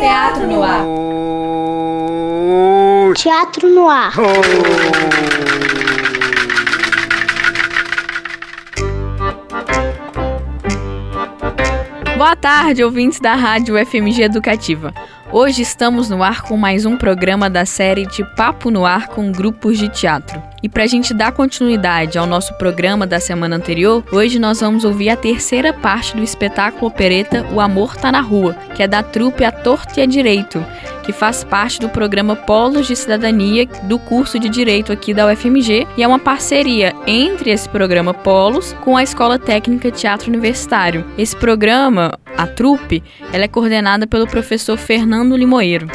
Teatro no ar. Teatro no ar. Boa tarde, ouvintes da Rádio FMG Educativa. Hoje estamos no ar com mais um programa da série de Papo no Ar com grupos de teatro. E para a gente dar continuidade ao nosso programa da semana anterior, hoje nós vamos ouvir a terceira parte do espetáculo opereta O Amor Tá na Rua, que é da trupe A Torto e a Direito, que faz parte do programa Polos de Cidadania do curso de Direito aqui da UFMG e é uma parceria entre esse programa Polos com a Escola Técnica Teatro Universitário. Esse programa, a trupe, ela é coordenada pelo professor Fernando Limoeiro.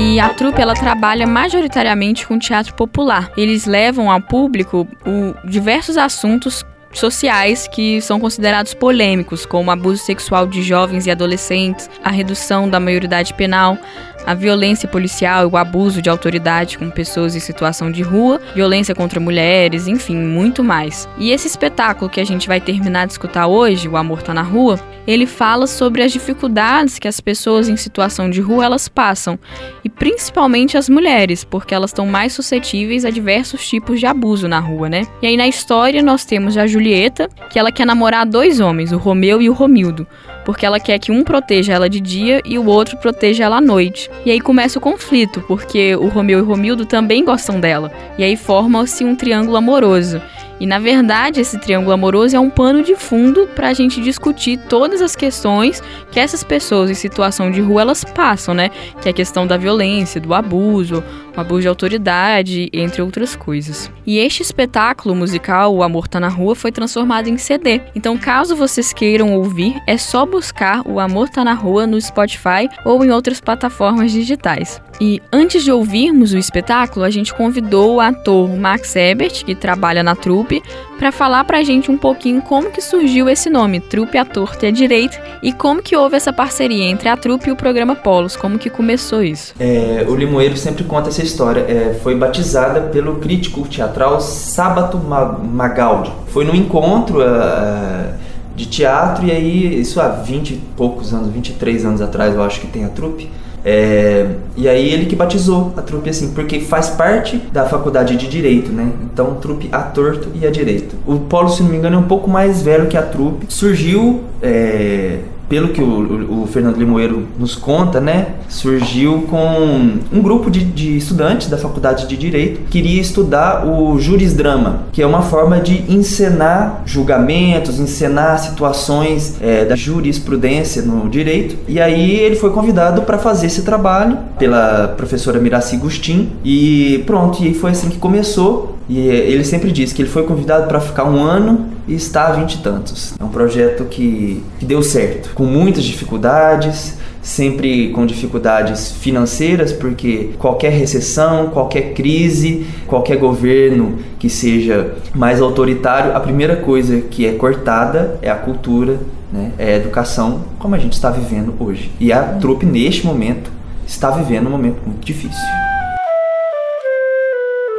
E a trupe ela trabalha majoritariamente com teatro popular. Eles levam ao público o, diversos assuntos sociais que são considerados polêmicos, como abuso sexual de jovens e adolescentes, a redução da maioridade penal, a violência policial e o abuso de autoridade com pessoas em situação de rua, violência contra mulheres, enfim, muito mais. E esse espetáculo que a gente vai terminar de escutar hoje, O Amor Tá na Rua, ele fala sobre as dificuldades que as pessoas em situação de rua elas passam, e principalmente as mulheres, porque elas estão mais suscetíveis a diversos tipos de abuso na rua, né? E aí na história nós temos a Julieta, que ela quer namorar dois homens, o Romeu e o Romildo porque ela quer que um proteja ela de dia e o outro proteja ela à noite. E aí começa o conflito, porque o Romeu e o Romildo também gostam dela. E aí forma-se um triângulo amoroso. E na verdade, esse triângulo amoroso é um pano de fundo para a gente discutir todas as questões que essas pessoas em situação de rua elas passam, né? Que é a questão da violência, do abuso, o abuso de autoridade, entre outras coisas. E este espetáculo musical, O Amor Tá na Rua, foi transformado em CD. Então, caso vocês queiram ouvir, é só buscar O Amor Tá na Rua no Spotify ou em outras plataformas digitais. E antes de ouvirmos o espetáculo, a gente convidou o ator Max Ebert, que trabalha na trupe, para falar pra gente um pouquinho como que surgiu esse nome, Trupe Ator Ter Direito, e como que houve essa parceria entre a trupe e o programa Polos, como que começou isso. É, o Limoeiro sempre conta essa história. É, foi batizada pelo crítico teatral Sábato Magaldi. Foi num encontro uh, de teatro, e aí, isso há 20 e poucos anos, 23 anos atrás, eu acho que tem a trupe. É, e aí ele que batizou a trupe assim, porque faz parte da faculdade de Direito, né? Então, trupe a torto e a direito. O Polo, se não me engano, é um pouco mais velho que a trupe. Surgiu é, pelo que o, o, Fernando Limoeiro nos conta, né, surgiu com um grupo de, de, estudantes da Faculdade de Direito que queria estudar o jurisdrama, que é uma forma de encenar julgamentos, encenar situações é, da jurisprudência no direito. E aí ele foi convidado para fazer esse trabalho pela professora Miraci Gustin e pronto, e foi assim que começou. E ele sempre diz que ele foi convidado para ficar um ano e está há vinte e tantos. É um projeto que, que deu certo, com muitas dificuldades, sempre com dificuldades financeiras, porque qualquer recessão, qualquer crise, qualquer governo que seja mais autoritário, a primeira coisa que é cortada é a cultura, né? é a educação, como a gente está vivendo hoje. E a trupe, neste momento, está vivendo um momento muito difícil.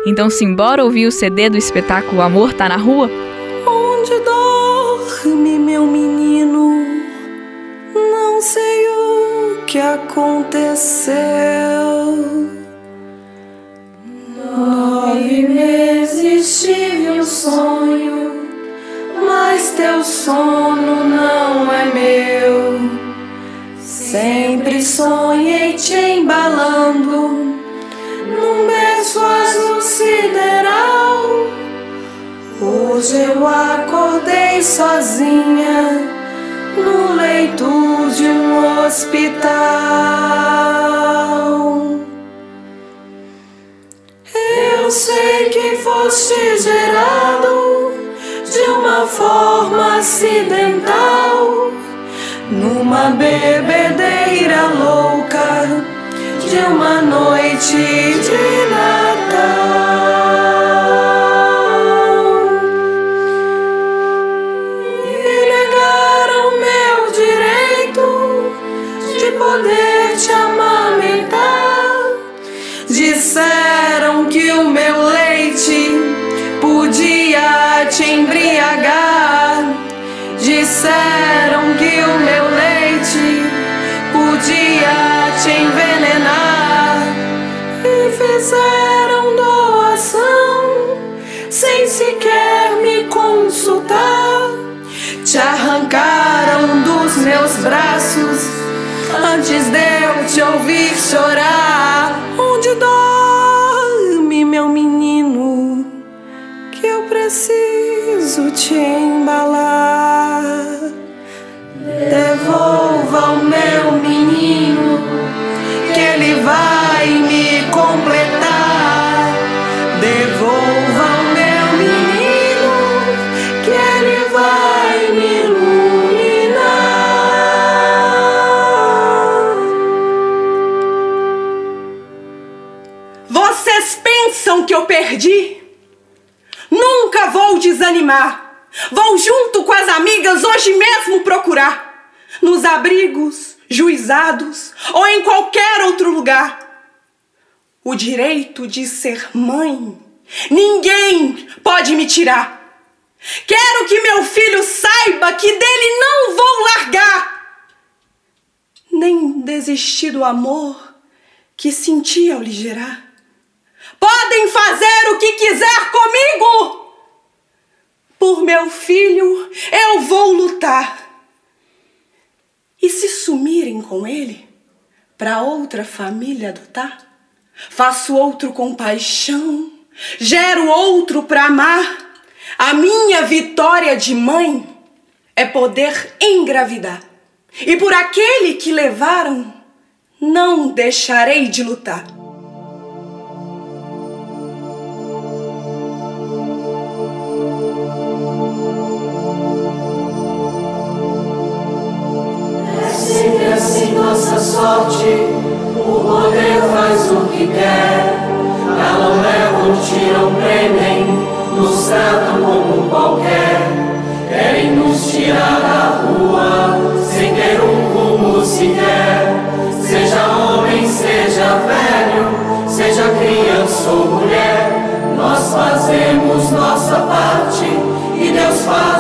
Então, simbora ouvir o CD do espetáculo Amor Tá na Rua? Não sei o que aconteceu. Nove meses tive um sonho, mas teu sono não é meu. Sempre sonhei te embalando num berço azul sideral. Hoje eu acordei sozinha hospital. Eu sei que foste gerado de uma forma acidental, numa bebedeira louca de uma noite de Natal. Braços antes de eu te ouvir chorar. Onde dorme meu menino? Que eu preciso te embalar. Devolva perdi? Nunca vou desanimar. Vou junto com as amigas hoje mesmo procurar. Nos abrigos, juizados ou em qualquer outro lugar. O direito de ser mãe, ninguém pode me tirar. Quero que meu filho saiba que dele não vou largar. Nem desistir do amor que senti ao lhe gerar. Podem fazer o que quiser comigo. Por meu filho eu vou lutar. E se sumirem com ele, para outra família adotar, faço outro com paixão, gero outro para amar. A minha vitória de mãe é poder engravidar. E por aquele que levaram, não deixarei de lutar. O poder faz o que quer. Calam, levam, tiram, prendem. Nos tratam como qualquer. Querem nos tirar da rua. Sem ter um rumo sequer. Seja homem, seja velho. Seja criança ou mulher. Nós fazemos nossa parte. E Deus faz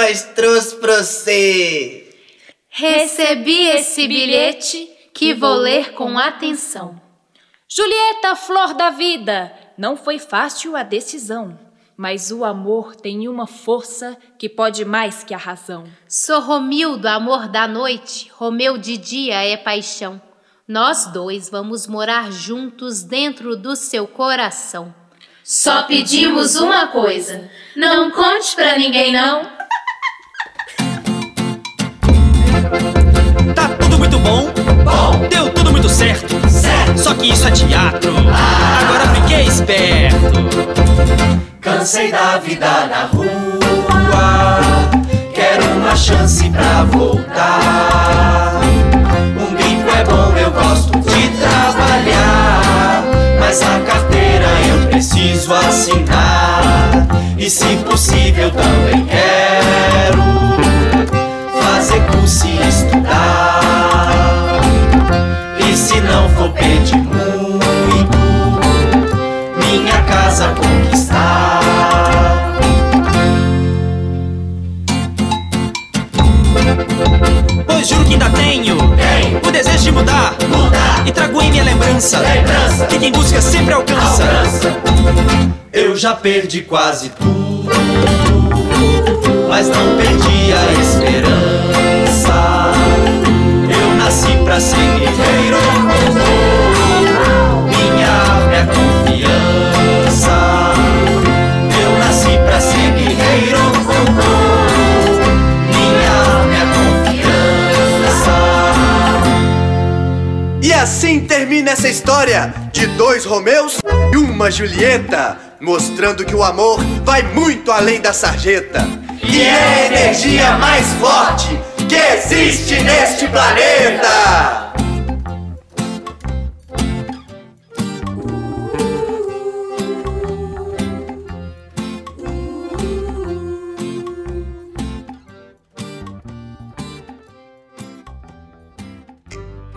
nós trouxe pra você? Recebi esse bilhete que vou ler com atenção. Julieta, flor da vida, não foi fácil a decisão. Mas o amor tem uma força que pode mais que a razão. Sou Romildo, amor da noite, Romeu de dia é paixão. Nós dois vamos morar juntos dentro do seu coração. Só pedimos uma coisa: não conte pra ninguém, não. Tá tudo muito bom? Bom. Deu tudo muito certo? Certo. Só que isso é teatro. Ah. Agora fiquei esperto. Cansei da vida na rua, quero uma chance pra voltar. Um brinco é bom, eu gosto de trabalhar, mas a carteira eu preciso assinar. E se possível também quero fazer curso e estudar. E se não for pedir muito, minha casa conquistar. Pois juro que ainda tenho, tenho. o desejo de mudar, mudar. E trago em minha lembrança, lembrança. que quem busca sempre alcança. alcança. Eu já perdi quase tudo, mas não perdi a esperança. Eu nasci pra ser guerreiro, minha arma é a confiança. Eu nasci pra ser guerreiro, minha arma é a confiança. E assim termina essa história de dois Romeus e uma Julieta, mostrando que o amor vai muito além da sarjeta. E é a energia mais forte que existe neste planeta.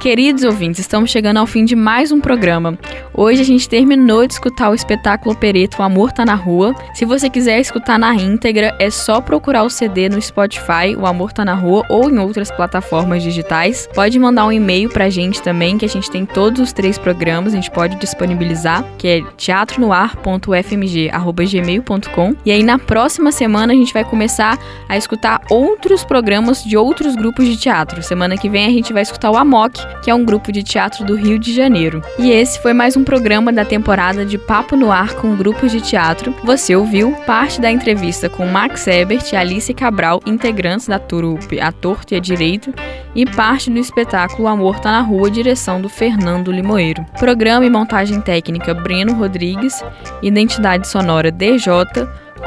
Queridos ouvintes, estamos chegando ao fim de mais um programa. Hoje a gente terminou de escutar o espetáculo opereta O Amor Tá na Rua. Se você quiser escutar na íntegra, é só procurar o CD no Spotify, O Amor Tá na Rua, ou em outras plataformas digitais. Pode mandar um e-mail pra gente também, que a gente tem todos os três programas, a gente pode disponibilizar, que é teatronoar.fmg.gmail.com. E aí na próxima semana a gente vai começar a escutar outros programas de outros grupos de teatro. Semana que vem a gente vai escutar o Amok, que é um grupo de teatro do Rio de Janeiro. E esse foi mais um programa da temporada de Papo no Ar com grupos de teatro. Você ouviu parte da entrevista com Max Ebert e Alice Cabral, integrantes da trupe A Torto e a Direito, e parte do espetáculo Amor Tá na Rua, direção do Fernando Limoeiro. Programa e montagem técnica Breno Rodrigues, identidade sonora DJ,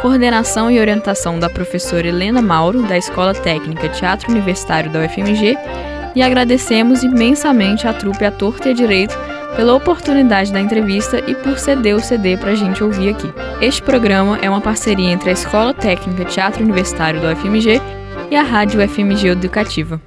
coordenação e orientação da professora Helena Mauro, da Escola Técnica Teatro Universitário da UFMG, e agradecemos imensamente à trupe A Torto e a Direito pela oportunidade da entrevista e por ceder o CD para a gente ouvir aqui. Este programa é uma parceria entre a Escola Técnica Teatro Universitário da UFMG e a Rádio UFMG Educativa.